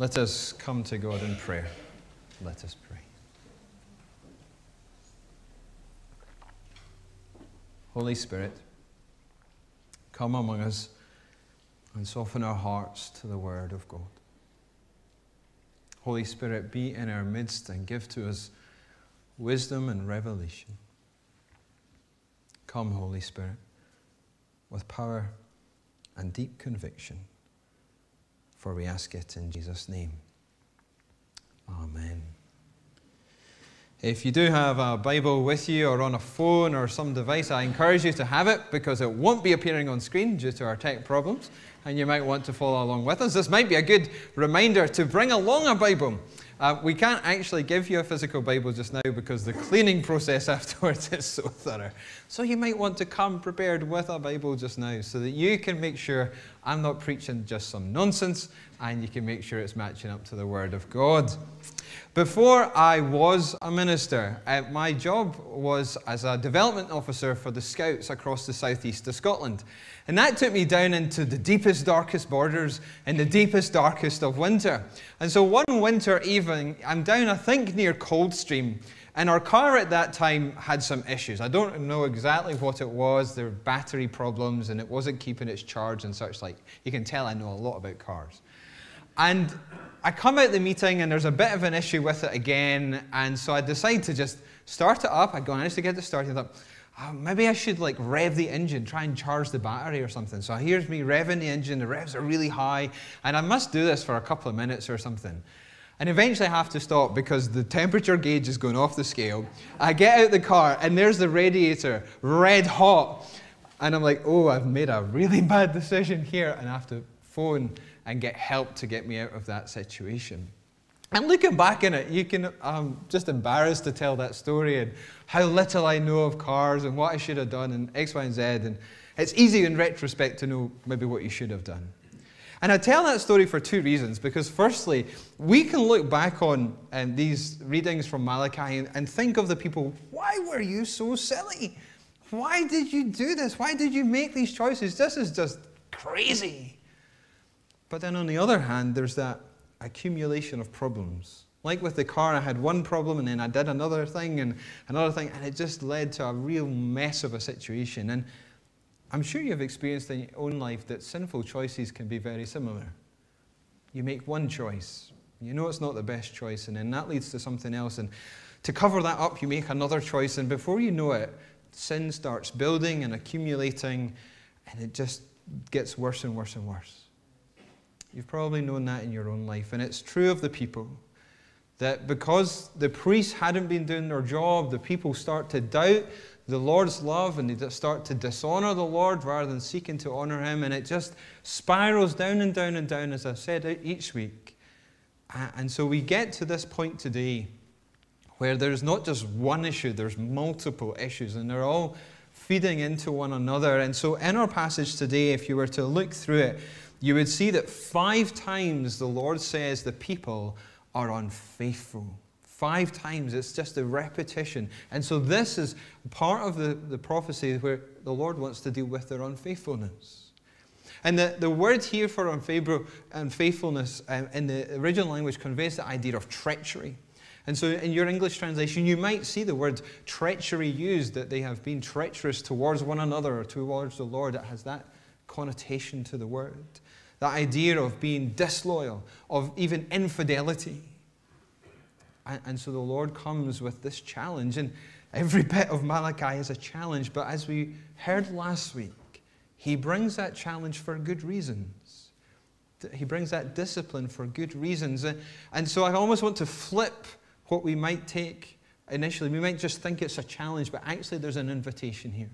Let us come to God in prayer. Let us pray. Holy Spirit, come among us and soften our hearts to the Word of God. Holy Spirit, be in our midst and give to us wisdom and revelation. Come, Holy Spirit, with power and deep conviction, for we ask it in Jesus' name. Amen. If you do have a Bible with you or on a phone or some device, I encourage you to have it because it won't be appearing on screen due to our tech problems, and you might want to follow along with us. This might be a good reminder to bring along a Bible. Uh, we can't actually give you a physical Bible just now because the cleaning process afterwards is so thorough. So you might want to come prepared with a Bible just now so that you can make sure I'm not preaching just some nonsense and you can make sure it's matching up to the Word of God. Before I was a minister, uh, my job was as a development officer for the Scouts across the southeast of Scotland. And that took me down into the deepest, darkest borders in the deepest, darkest of winter. And so one winter evening, I'm down, I think, near Coldstream. And our car at that time had some issues. I don't know exactly what it was. There were battery problems and it wasn't keeping its charge and such like. You can tell I know a lot about cars. And I come out the meeting and there's a bit of an issue with it again. And so I decide to just start it up. I go, I to get it started. I thought, oh, maybe I should like rev the engine, try and charge the battery or something. So here's me revving the engine. The revs are really high. And I must do this for a couple of minutes or something. And eventually I have to stop because the temperature gauge is going off the scale. I get out the car and there's the radiator red hot. And I'm like, oh, I've made a really bad decision here. And I have to phone and get help to get me out of that situation. And looking back in it, you can, I'm just embarrassed to tell that story and how little I know of cars and what I should have done and X, Y, and Z. And it's easy in retrospect to know maybe what you should have done. And I tell that story for two reasons. Because, firstly, we can look back on um, these readings from Malachi and, and think of the people, why were you so silly? Why did you do this? Why did you make these choices? This is just crazy. But then on the other hand, there's that accumulation of problems. Like with the car, I had one problem and then I did another thing and another thing, and it just led to a real mess of a situation. And I'm sure you've experienced in your own life that sinful choices can be very similar. You make one choice, you know it's not the best choice, and then that leads to something else. And to cover that up, you make another choice, and before you know it, sin starts building and accumulating, and it just gets worse and worse and worse. You've probably known that in your own life. And it's true of the people that because the priests hadn't been doing their job, the people start to doubt the Lord's love and they start to dishonor the Lord rather than seeking to honor Him. And it just spirals down and down and down, as I've said each week. And so we get to this point today where there's not just one issue, there's multiple issues, and they're all feeding into one another. And so in our passage today, if you were to look through it, you would see that five times the Lord says the people are unfaithful. Five times, it's just a repetition. And so, this is part of the, the prophecy where the Lord wants to deal with their unfaithfulness. And the, the word here for unfaithfulness um, in the original language conveys the idea of treachery. And so, in your English translation, you might see the word treachery used, that they have been treacherous towards one another or towards the Lord. It has that connotation to the word. That idea of being disloyal, of even infidelity. And, and so the Lord comes with this challenge. And every bit of Malachi is a challenge. But as we heard last week, he brings that challenge for good reasons. He brings that discipline for good reasons. And so I almost want to flip what we might take initially. We might just think it's a challenge, but actually there's an invitation here.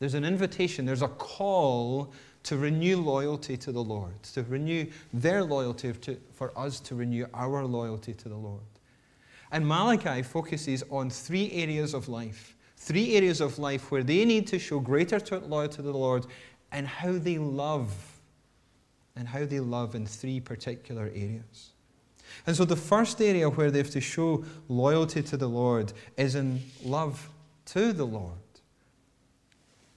There's an invitation, there's a call to renew loyalty to the Lord, to renew their loyalty to, for us to renew our loyalty to the Lord. And Malachi focuses on three areas of life, three areas of life where they need to show greater loyalty to the Lord and how they love, and how they love in three particular areas. And so the first area where they have to show loyalty to the Lord is in love to the Lord.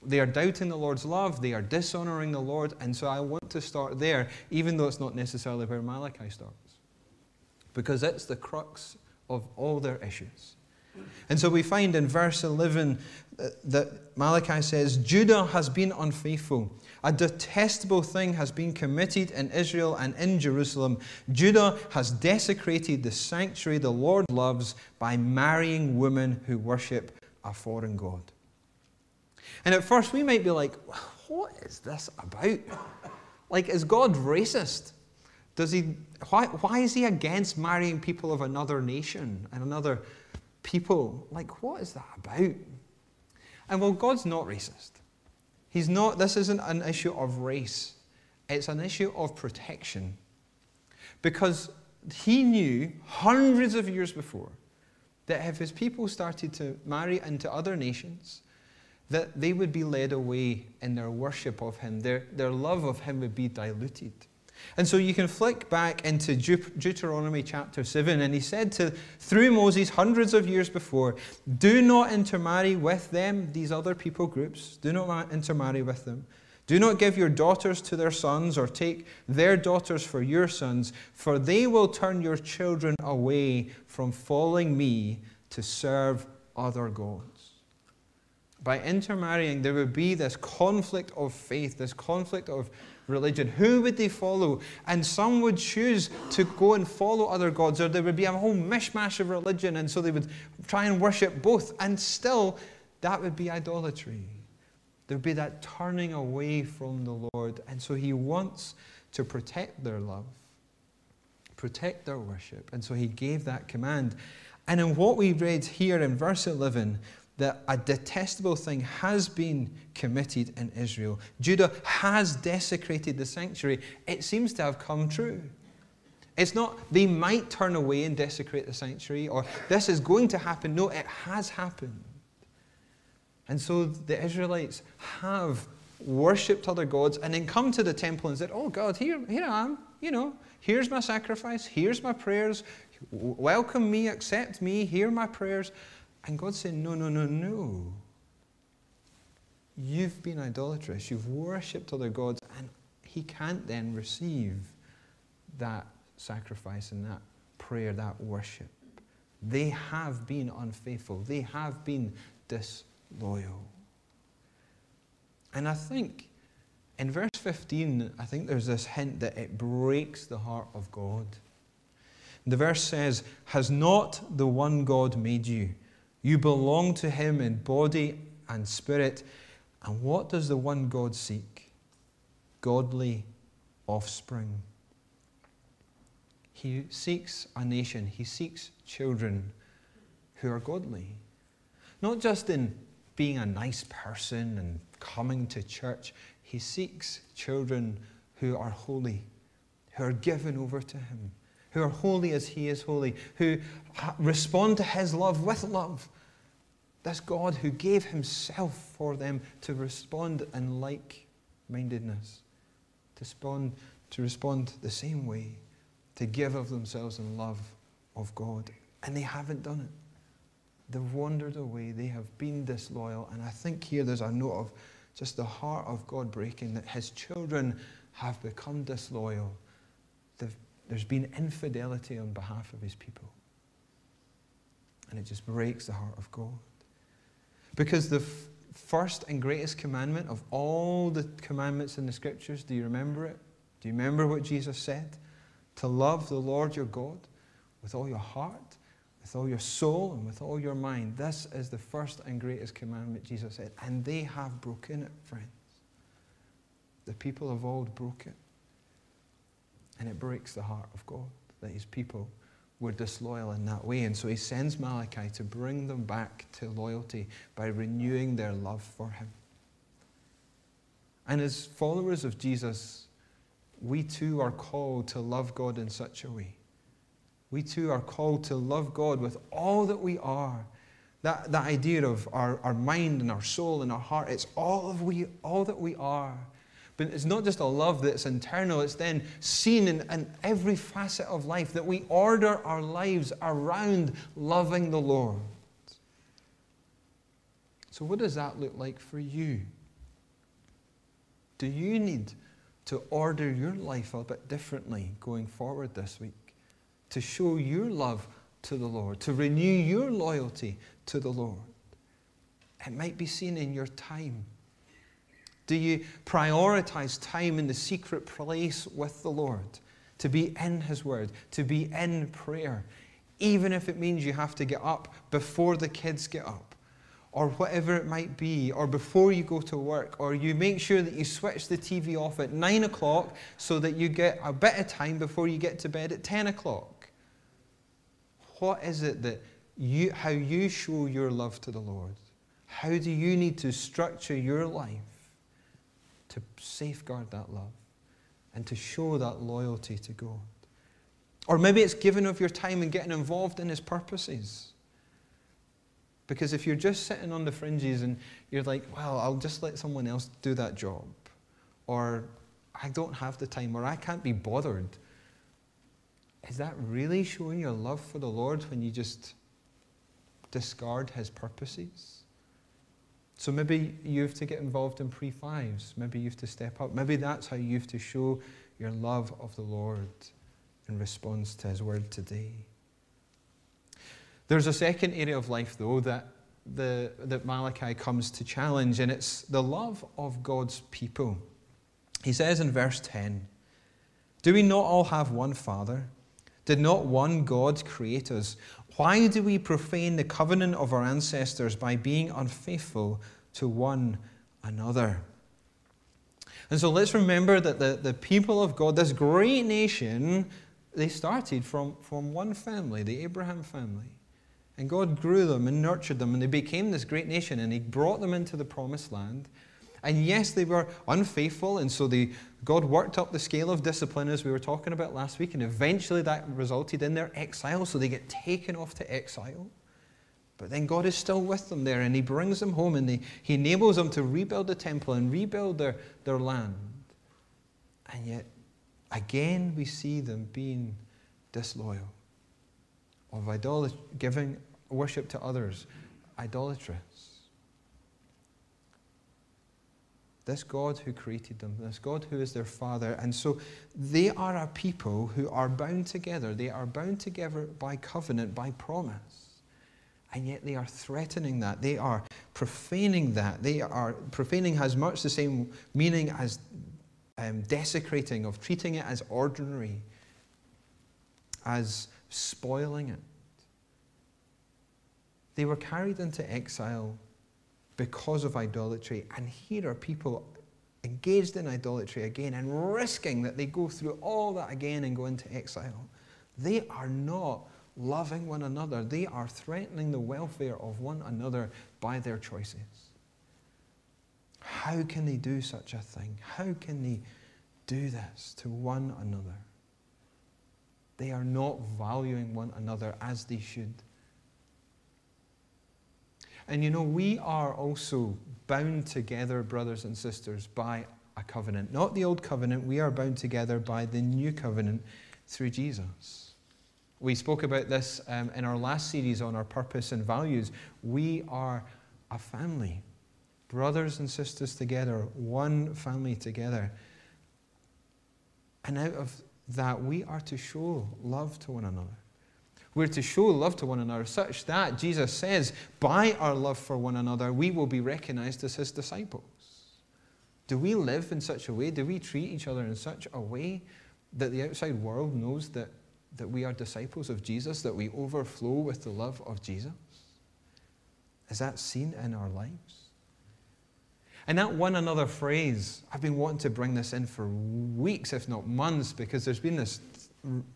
They are doubting the Lord's love, they are dishonoring the Lord, and so I want to start there, even though it's not necessarily where Malachi starts. Because it's the crux of all their issues. And so we find in verse 11 uh, that Malachi says, Judah has been unfaithful. A detestable thing has been committed in Israel and in Jerusalem. Judah has desecrated the sanctuary the Lord loves by marrying women who worship a foreign God. And at first we might be like, what is this about? Like, is God racist? Does he, why, why is he against marrying people of another nation and another people? Like, what is that about? And well, God's not racist. He's not, this isn't an issue of race, it's an issue of protection. Because he knew hundreds of years before that if his people started to marry into other nations, that they would be led away in their worship of him, their, their love of him would be diluted. And so you can flick back into Deuteronomy chapter 7, and he said to, through Moses hundreds of years before, Do not intermarry with them, these other people groups. Do not intermarry with them. Do not give your daughters to their sons, or take their daughters for your sons, for they will turn your children away from following me to serve other gods by intermarrying, there would be this conflict of faith, this conflict of religion. Who would they follow? And some would choose to go and follow other gods, or there would be a whole mishmash of religion, and so they would try and worship both. And still, that would be idolatry. There would be that turning away from the Lord. And so he wants to protect their love, protect their worship. And so he gave that command. And in what we read here in verse 11, that a detestable thing has been committed in Israel. Judah has desecrated the sanctuary. It seems to have come true. It's not they might turn away and desecrate the sanctuary or this is going to happen. No, it has happened. And so the Israelites have worshipped other gods and then come to the temple and said, Oh God, here, here I am. You know, here's my sacrifice, here's my prayers. Welcome me, accept me, hear my prayers. And God said, No, no, no, no. You've been idolatrous. You've worshipped other gods, and He can't then receive that sacrifice and that prayer, that worship. They have been unfaithful, they have been disloyal. And I think in verse 15, I think there's this hint that it breaks the heart of God. The verse says, Has not the one God made you? You belong to Him in body and spirit. And what does the one God seek? Godly offspring. He seeks a nation, He seeks children who are godly. Not just in being a nice person and coming to church, He seeks children who are holy, who are given over to Him who are holy as He is holy, who respond to His love with love. This God who gave Himself for them to respond in like mindedness, to respond, to respond the same way, to give of themselves in love of God. And they haven't done it. They've wandered away. They have been disloyal. And I think here there's a note of just the heart of God breaking that His children have become disloyal. There's been infidelity on behalf of his people. And it just breaks the heart of God. Because the f- first and greatest commandment of all the commandments in the scriptures, do you remember it? Do you remember what Jesus said? To love the Lord your God with all your heart, with all your soul, and with all your mind. This is the first and greatest commandment, Jesus said. And they have broken it, friends. The people of old broke it. And it breaks the heart of God that his people were disloyal in that way. And so he sends Malachi to bring them back to loyalty by renewing their love for him. And as followers of Jesus, we too are called to love God in such a way. We too are called to love God with all that we are. That, that idea of our, our mind and our soul and our heart, it's all, of we, all that we are. But it's not just a love that's internal, it's then seen in, in every facet of life that we order our lives around loving the Lord. So, what does that look like for you? Do you need to order your life a bit differently going forward this week? To show your love to the Lord, to renew your loyalty to the Lord? It might be seen in your time. Do you prioritize time in the secret place with the Lord? To be in His Word, to be in prayer, even if it means you have to get up before the kids get up, or whatever it might be, or before you go to work, or you make sure that you switch the TV off at 9 o'clock so that you get a bit of time before you get to bed at 10 o'clock. What is it that you, how you show your love to the Lord? How do you need to structure your life to safeguard that love and to show that loyalty to God? Or maybe it's giving of your time and getting involved in His purposes. Because if you're just sitting on the fringes and you're like, well, I'll just let someone else do that job, or I don't have the time, or I can't be bothered, is that really showing your love for the Lord when you just discard His purposes? So maybe you have to get involved in pre fives. Maybe you have to step up. Maybe that's how you have to show your love of the Lord in response to His word today. There's a second area of life, though, that, the, that Malachi comes to challenge, and it's the love of God's people. He says in verse 10 Do we not all have one Father? Did not one God create us? Why do we profane the covenant of our ancestors by being unfaithful to one another? And so let's remember that the, the people of God, this great nation, they started from, from one family, the Abraham family. And God grew them and nurtured them, and they became this great nation, and He brought them into the promised land. And yes, they were unfaithful, and so they, God worked up the scale of discipline as we were talking about last week, and eventually that resulted in their exile, so they get taken off to exile. But then God is still with them there, and He brings them home, and they, He enables them to rebuild the temple and rebuild their, their land. And yet, again, we see them being disloyal, of idolat- giving worship to others, idolatrous. This God who created them, this God who is their Father. And so they are a people who are bound together. They are bound together by covenant, by promise. And yet they are threatening that. They are profaning that. They are profaning has much the same meaning as um, desecrating, of treating it as ordinary, as spoiling it. They were carried into exile because of idolatry. And here are people engaged in idolatry again and risking that they go through all that again and go into exile. They are not loving one another, they are threatening the welfare of one another by their choices. How can they do such a thing? How can they do this to one another? They are not valuing one another as they should. And you know, we are also bound together, brothers and sisters, by a covenant. Not the old covenant, we are bound together by the new covenant through Jesus. We spoke about this um, in our last series on our purpose and values. We are a family, brothers and sisters together, one family together. And out of that, we are to show love to one another. We're to show love to one another such that Jesus says, by our love for one another, we will be recognized as his disciples. Do we live in such a way? Do we treat each other in such a way that the outside world knows that, that we are disciples of Jesus, that we overflow with the love of Jesus? Is that seen in our lives? And that one another phrase, I've been wanting to bring this in for weeks, if not months, because there's been this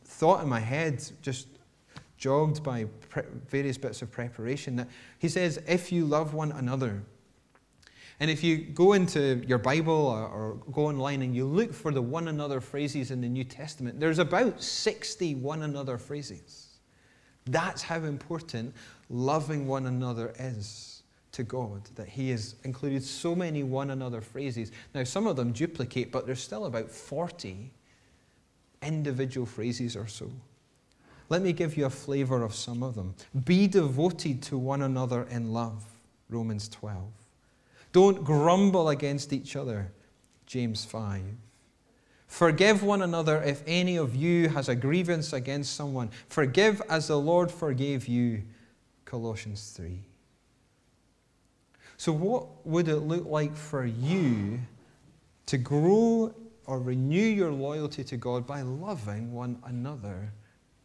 thought in my head just jogged by various bits of preparation, that he says, if you love one another, and if you go into your Bible or, or, go online and you look for the one another phrases in the New Testament, there's about 60 one another phrases. That's how important loving one another is to God, that He has included so many one another phrases. Now, some of them duplicate, but there's still about 40 individual phrases or so. Let me give you a flavor of some of them. Be devoted to one another in love, Romans 12. Don't grumble against each other. James 5. Forgive one another if any of you has a grievance against someone. Forgive as the Lord forgave you. Colossians 3. So, what would it look like for you to grow or renew your loyalty to God by loving one another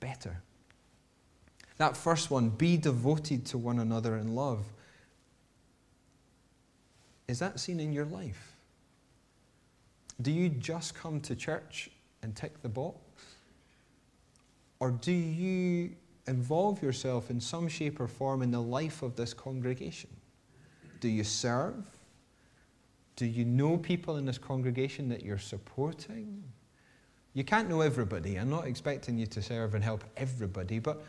better? That first one, be devoted to one another in love. Is that seen in your life? Do you just come to church and tick the box? Or do you involve yourself in some shape or form in the life of this congregation? Do you serve? Do you know people in this congregation that you're supporting? You can't know everybody. I'm not expecting you to serve and help everybody, but,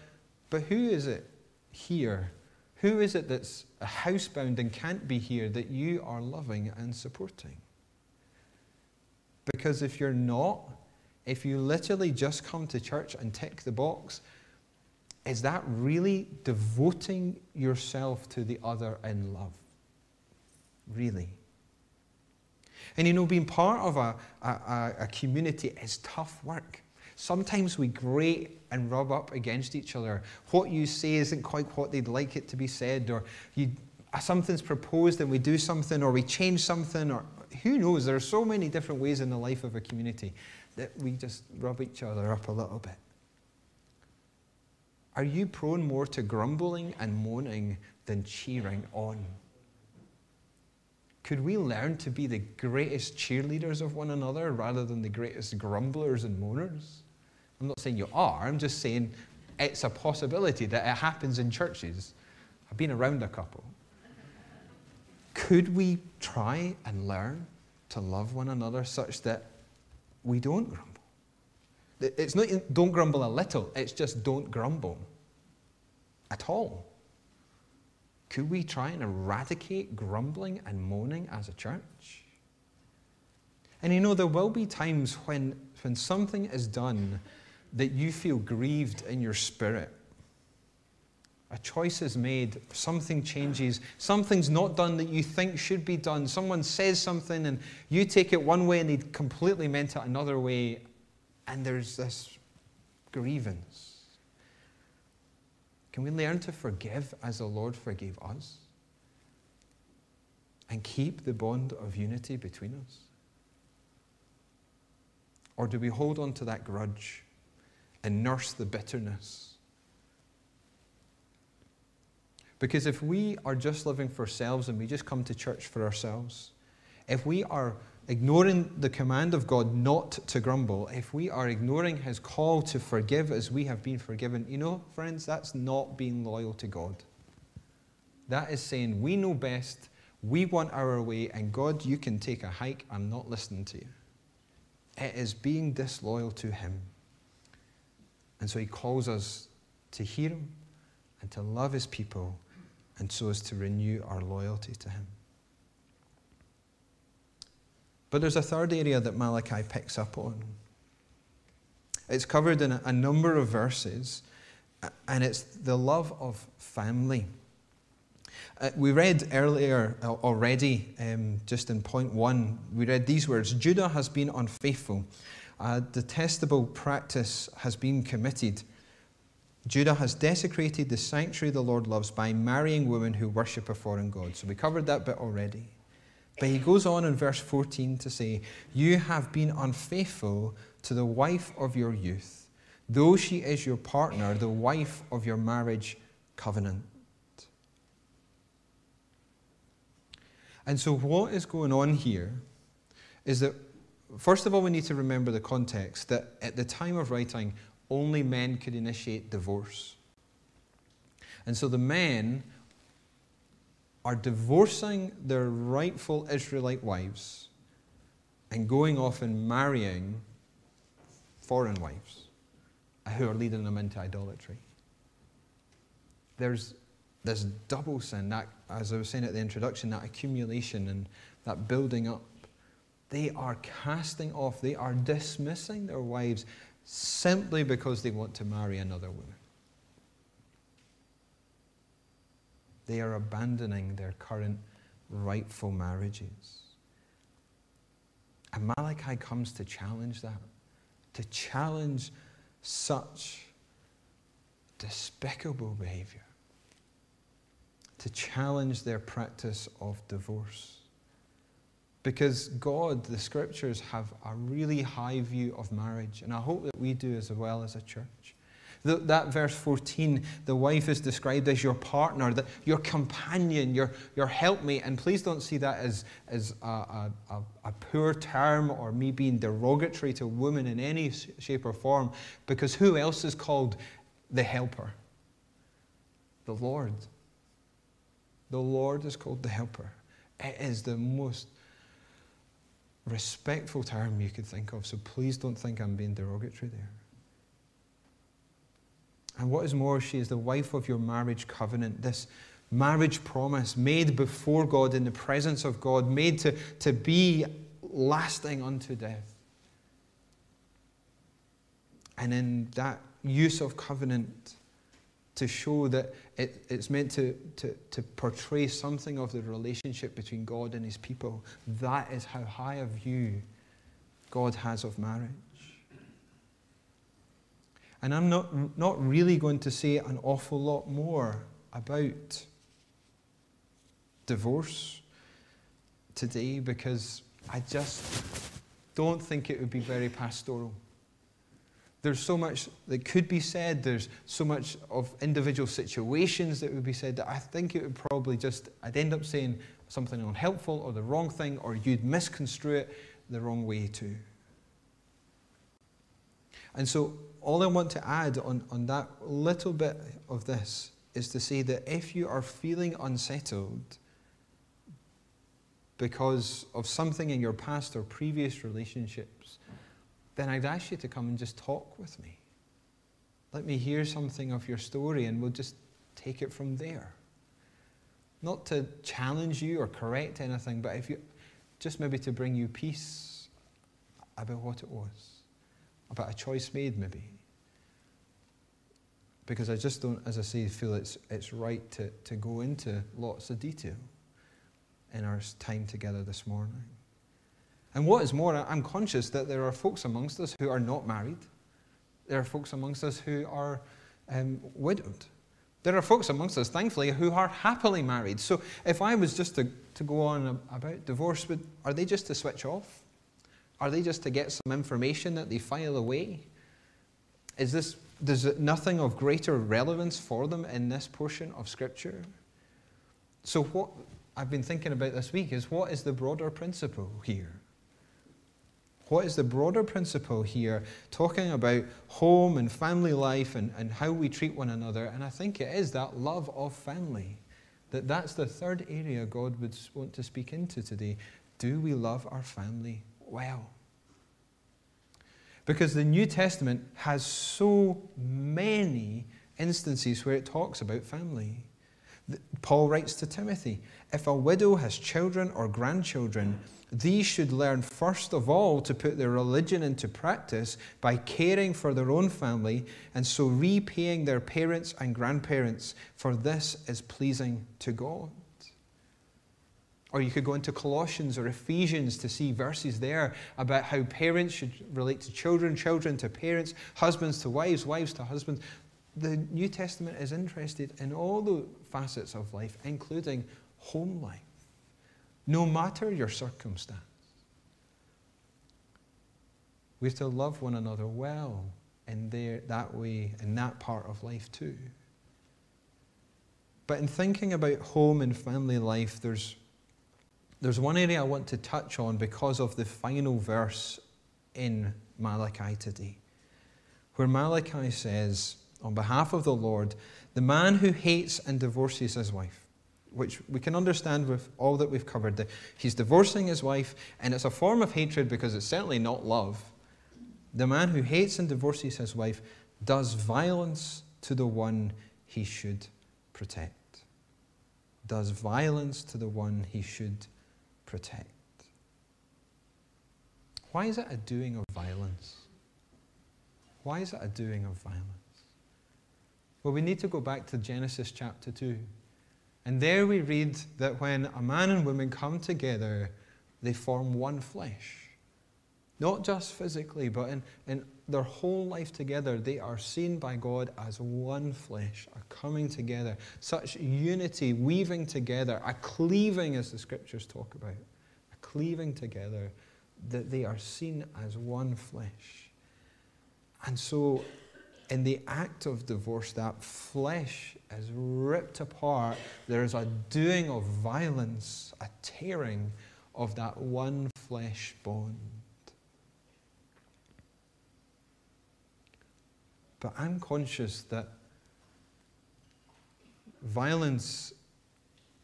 but who is it here? Who is it that's housebound and can't be here that you are loving and supporting? Because if you're not, if you literally just come to church and tick the box, is that really devoting yourself to the other in love? Really? And you know, being part of a, a, a community is tough work. Sometimes we grate and rub up against each other. What you say isn't quite what they'd like it to be said, or you, uh, something's proposed and we do something, or we change something, or who knows? There are so many different ways in the life of a community that we just rub each other up a little bit. Are you prone more to grumbling and moaning than cheering on? Could we learn to be the greatest cheerleaders of one another rather than the greatest grumblers and moaners? I'm not saying you are, I'm just saying it's a possibility that it happens in churches. I've been around a couple. Could we try and learn to love one another such that we don't grumble? It's not don't grumble a little, it's just don't grumble at all. Could we try and eradicate grumbling and moaning as a church? And you know, there will be times when, when something is done that you feel grieved in your spirit a choice is made, something changes, something's not done that you think should be done. Someone says something and you take it one way and they completely meant it another way, and there's this grievance. Can we learn to forgive as the Lord forgave us? And keep the bond of unity between us? Or do we hold on to that grudge and nurse the bitterness? Because if we are just living for ourselves and we just come to church for ourselves, if we are ignoring the command of God not to grumble, if we are ignoring his call to forgive as we have been forgiven, you know, friends, that's not being loyal to God. That is saying, we know best, we want our way, and God, you can take a hike, I'm not listening to you. It is being disloyal to him. And so he calls us to hear him and to love his people and so as to renew our loyalty to Him. But there's a third area that Malachi picks up on. It's covered in a number of verses, and it's the love of family. Uh, we read earlier uh, already, um, just in point one, we read these words Judah has been unfaithful, a detestable practice has been committed. Judah has desecrated the sanctuary the Lord loves by marrying women who worship a foreign god. So we covered that bit already. But he goes on in verse 14 to say, You have been unfaithful to the wife of your youth, though she is your partner, the wife of your marriage covenant. And so, what is going on here is that, first of all, we need to remember the context that at the time of writing, only men could initiate divorce. And so the men are divorcing their rightful Israelite wives and going off and marrying foreign wives who are leading them into idolatry. There's this double sin, that, as I was saying at the introduction, that accumulation and that building up. They are casting off, they are dismissing their wives simply because they want to marry another woman. They are abandoning their current rightful marriages. And Malachi comes to challenge that, to challenge such despicable behavior, to challenge their practice of divorce. Because God, the scriptures, have a really high view of marriage, and I hope that we do as well as a church. That verse 14, the wife is described as your partner, that your companion, your, your helpmate. And please don't see that as, as a, a, a poor term or me being derogatory to women in any shape or form, because who else is called the helper? The Lord. The Lord is called the helper. It is the most respectful term you could think of, so please don't think I'm being derogatory there. And what is more, she is the wife of your marriage covenant, this marriage promise made before God in the presence of God, made to, to be lasting unto death. And in that use of covenant, to show that it, it's meant to, to, to portray something of the relationship between God and his people. That is how high a view God has of marriage. And I'm not, not really going to say an awful lot more about divorce today because I just don't think it would be very pastoral. There's so much that could be said, there's so much of individual situations that would be said that I think it would probably just, I'd end up saying something unhelpful or the wrong thing, or you'd misconstrue it the wrong way too. And so, all I want to add on, on that little bit of this is to say that if you are feeling unsettled because of something in your past or previous relationships, then I'd ask you to come and just talk with me. Let me hear something of your story and we'll just take it from there. Not to challenge you or correct anything, but if you just maybe to bring you peace about what it was about a choice made, maybe. Because I just don't, as I say, feel it's, it's right to, to go into lots of detail in our time together this morning. And what is more, I'm conscious that there are folks amongst us who are not married. There are folks amongst us who are um, widowed. There are folks amongst us, thankfully, who are happily married. So if I was just to, to go on about divorce, would, are they just to switch off? Are they just to get some information that they file away? Is this, it nothing of greater relevance for them in this portion of Scripture? So, what I've been thinking about this week is what is the broader principle here? What is the broader principle here, talking about home and family life and, and how we treat one another? And I think it is that love of family. That that's the third area God would want to speak into today. Do we love our family well. Because the New Testament has so many instances where it talks about family. Paul writes to Timothy If a widow has children or grandchildren, these should learn first of all to put their religion into practice by caring for their own family and so repaying their parents and grandparents, for this is pleasing to God. Or you could go into Colossians or Ephesians to see verses there about how parents should relate to children, children to parents, husbands to wives, wives to husbands. The New Testament is interested in all the facets of life, including home life, no matter your circumstance. We have to love one another well in there, that way, in that part of life too. But in thinking about home and family life, there's there's one area I want to touch on because of the final verse in Malachi today, where Malachi says, on behalf of the Lord, the man who hates and divorces his wife, which we can understand with all that we've covered. He's divorcing his wife, and it's a form of hatred because it's certainly not love. The man who hates and divorces his wife does violence to the one he should protect. Does violence to the one he should protect. Why is it a doing of violence? Why is it a doing of violence? Well, we need to go back to Genesis chapter 2. And there we read that when a man and woman come together, they form one flesh. Not just physically, but in, in their whole life together, they are seen by God as one flesh, a coming together, such unity, weaving together, a cleaving, as the scriptures talk about, a cleaving together, that they are seen as one flesh. And so, in the act of divorce, that flesh is ripped apart. There is a doing of violence, a tearing of that one flesh bond. But I'm conscious that violence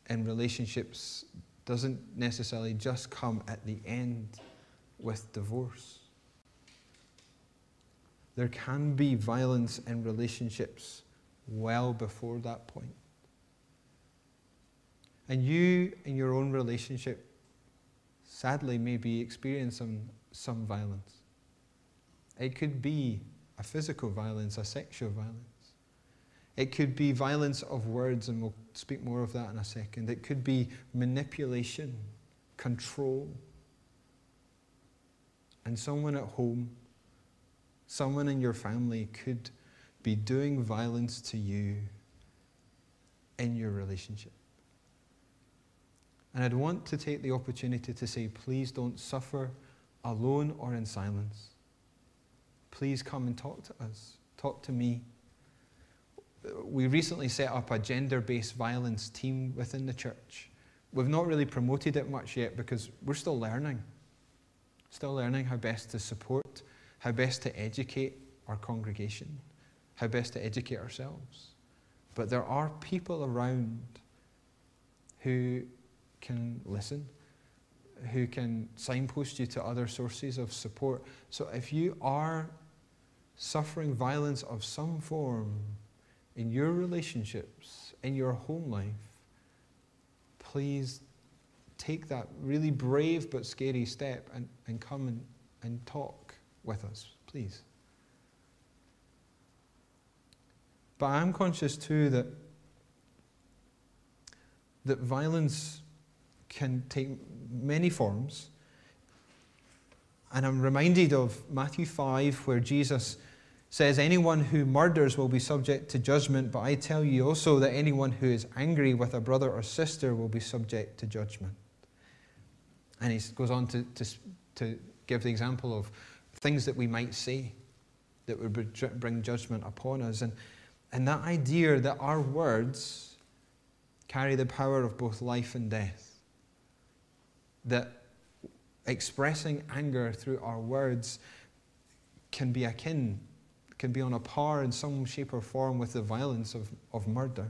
in relationships doesn't necessarily just come at the end with divorce. There can be violence in relationships well before that point. And you, in your own relationship, sadly may be experiencing some violence. It could be a physical violence, a sexual violence. It could be violence of words, and we'll speak more of that in a second. It could be manipulation, control. And someone at home, someone in your family could be doing violence to you in your relationship. And I'd want to take the opportunity to say, please don't suffer alone or in silence please come and talk to us. Talk to me. We recently set up a gender based violence team within the church. We've not really promoted it much yet because we're still learning. Still learning how best to support, how best to educate our congregation, how best to educate ourselves. But there are people around who can listen, who can signpost you to other sources of support. So if you are suffering violence of some form in your relationships, in your home life, please take that really brave but scary step and, and come and, and talk with us, please. But I'm conscious too that, that violence can take many forms and I'm reminded of Matthew 5, where Jesus says, Anyone who murders will be subject to judgment, but I tell you also that anyone who is angry with a brother or sister will be subject to judgment. And he goes on to, to, to give the example of things that we might say that would bring judgment upon us. And, and that idea that our words carry the power of both life and death. That expressing anger through our words can be akin, can be on a par in some shape or form with the violence of, of murder.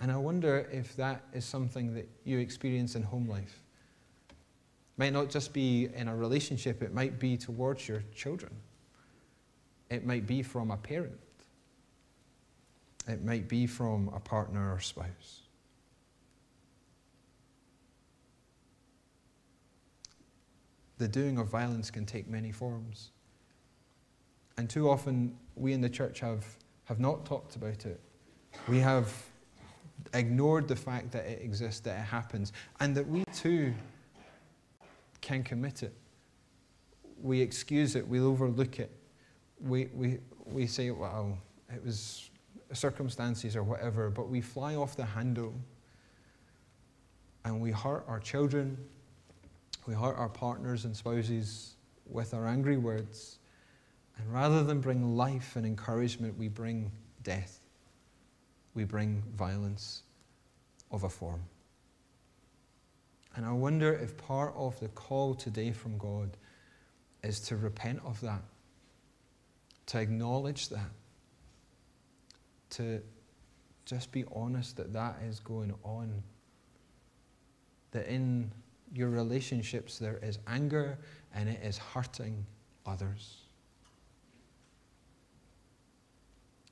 And I wonder if that is something that you experience in home life. It might not just be in a relationship, it might be towards your children. It might be from a parent. It might be from a partner or spouse. The doing of violence can take many forms. And too often, we in the church have, have not talked about it. We have ignored the fact that it exists, that it happens, and that we too can commit it. We excuse it, we overlook it. We, we, we say, well, it was circumstances or whatever, but we fly off the handle and we hurt our children, we hurt our partners and spouses with our angry words. And rather than bring life and encouragement, we bring death. We bring violence of a form. And I wonder if part of the call today from God is to repent of that, to acknowledge that, to just be honest that that is going on. That in your relationships, there is anger and it is hurting others.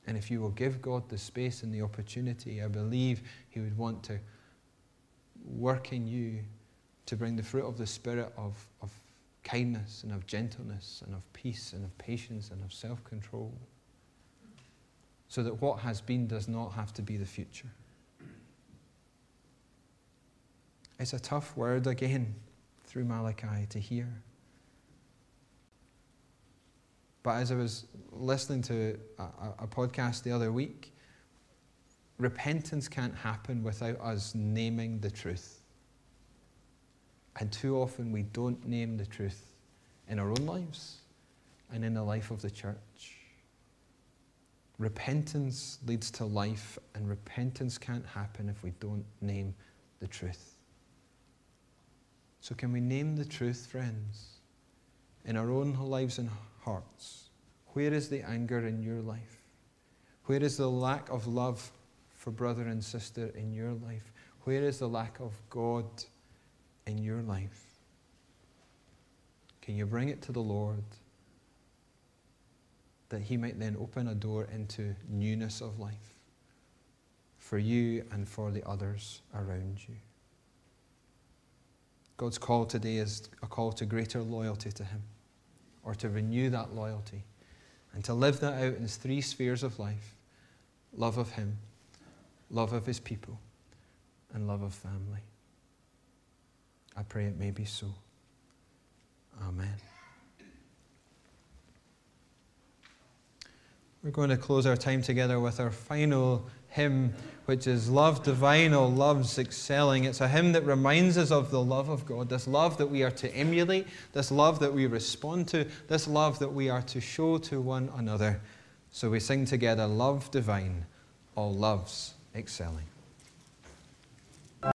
And if you will give God the space and the opportunity, I believe He would want to work in you to bring the fruit of the Spirit of, of kindness and of gentleness and of peace and of patience and of self control. So that what has been does not have to be the future. It's a tough word again through Malachi to hear. But as I was listening to a, a, podcast the other week, repentance can't happen without us naming the truth. And too often we don't name the truth in our own lives and in the life of the church. Repentance leads to life, and repentance can't happen if we don't name the truth. So, can we name the truth, friends, in our own lives and hearts? Where is the anger in your life? Where is the lack of love for brother and sister in your life? Where is the lack of God in your life? Can you bring it to the Lord that He might then open a door into newness of life for you and for the others around you? God's call today is a call to greater loyalty to Him or to renew that loyalty and to live that out in three spheres of life love of Him, love of His people, and love of family. I pray it may be so. Amen. We're going to close our time together with our final hymn, which is Love Divine, All Loves Excelling. It's a hymn that reminds us of the love of God, this love that we are to emulate, this love that we respond to, this love that we are to show to one another. So we sing together, Love Divine, all loves excelling.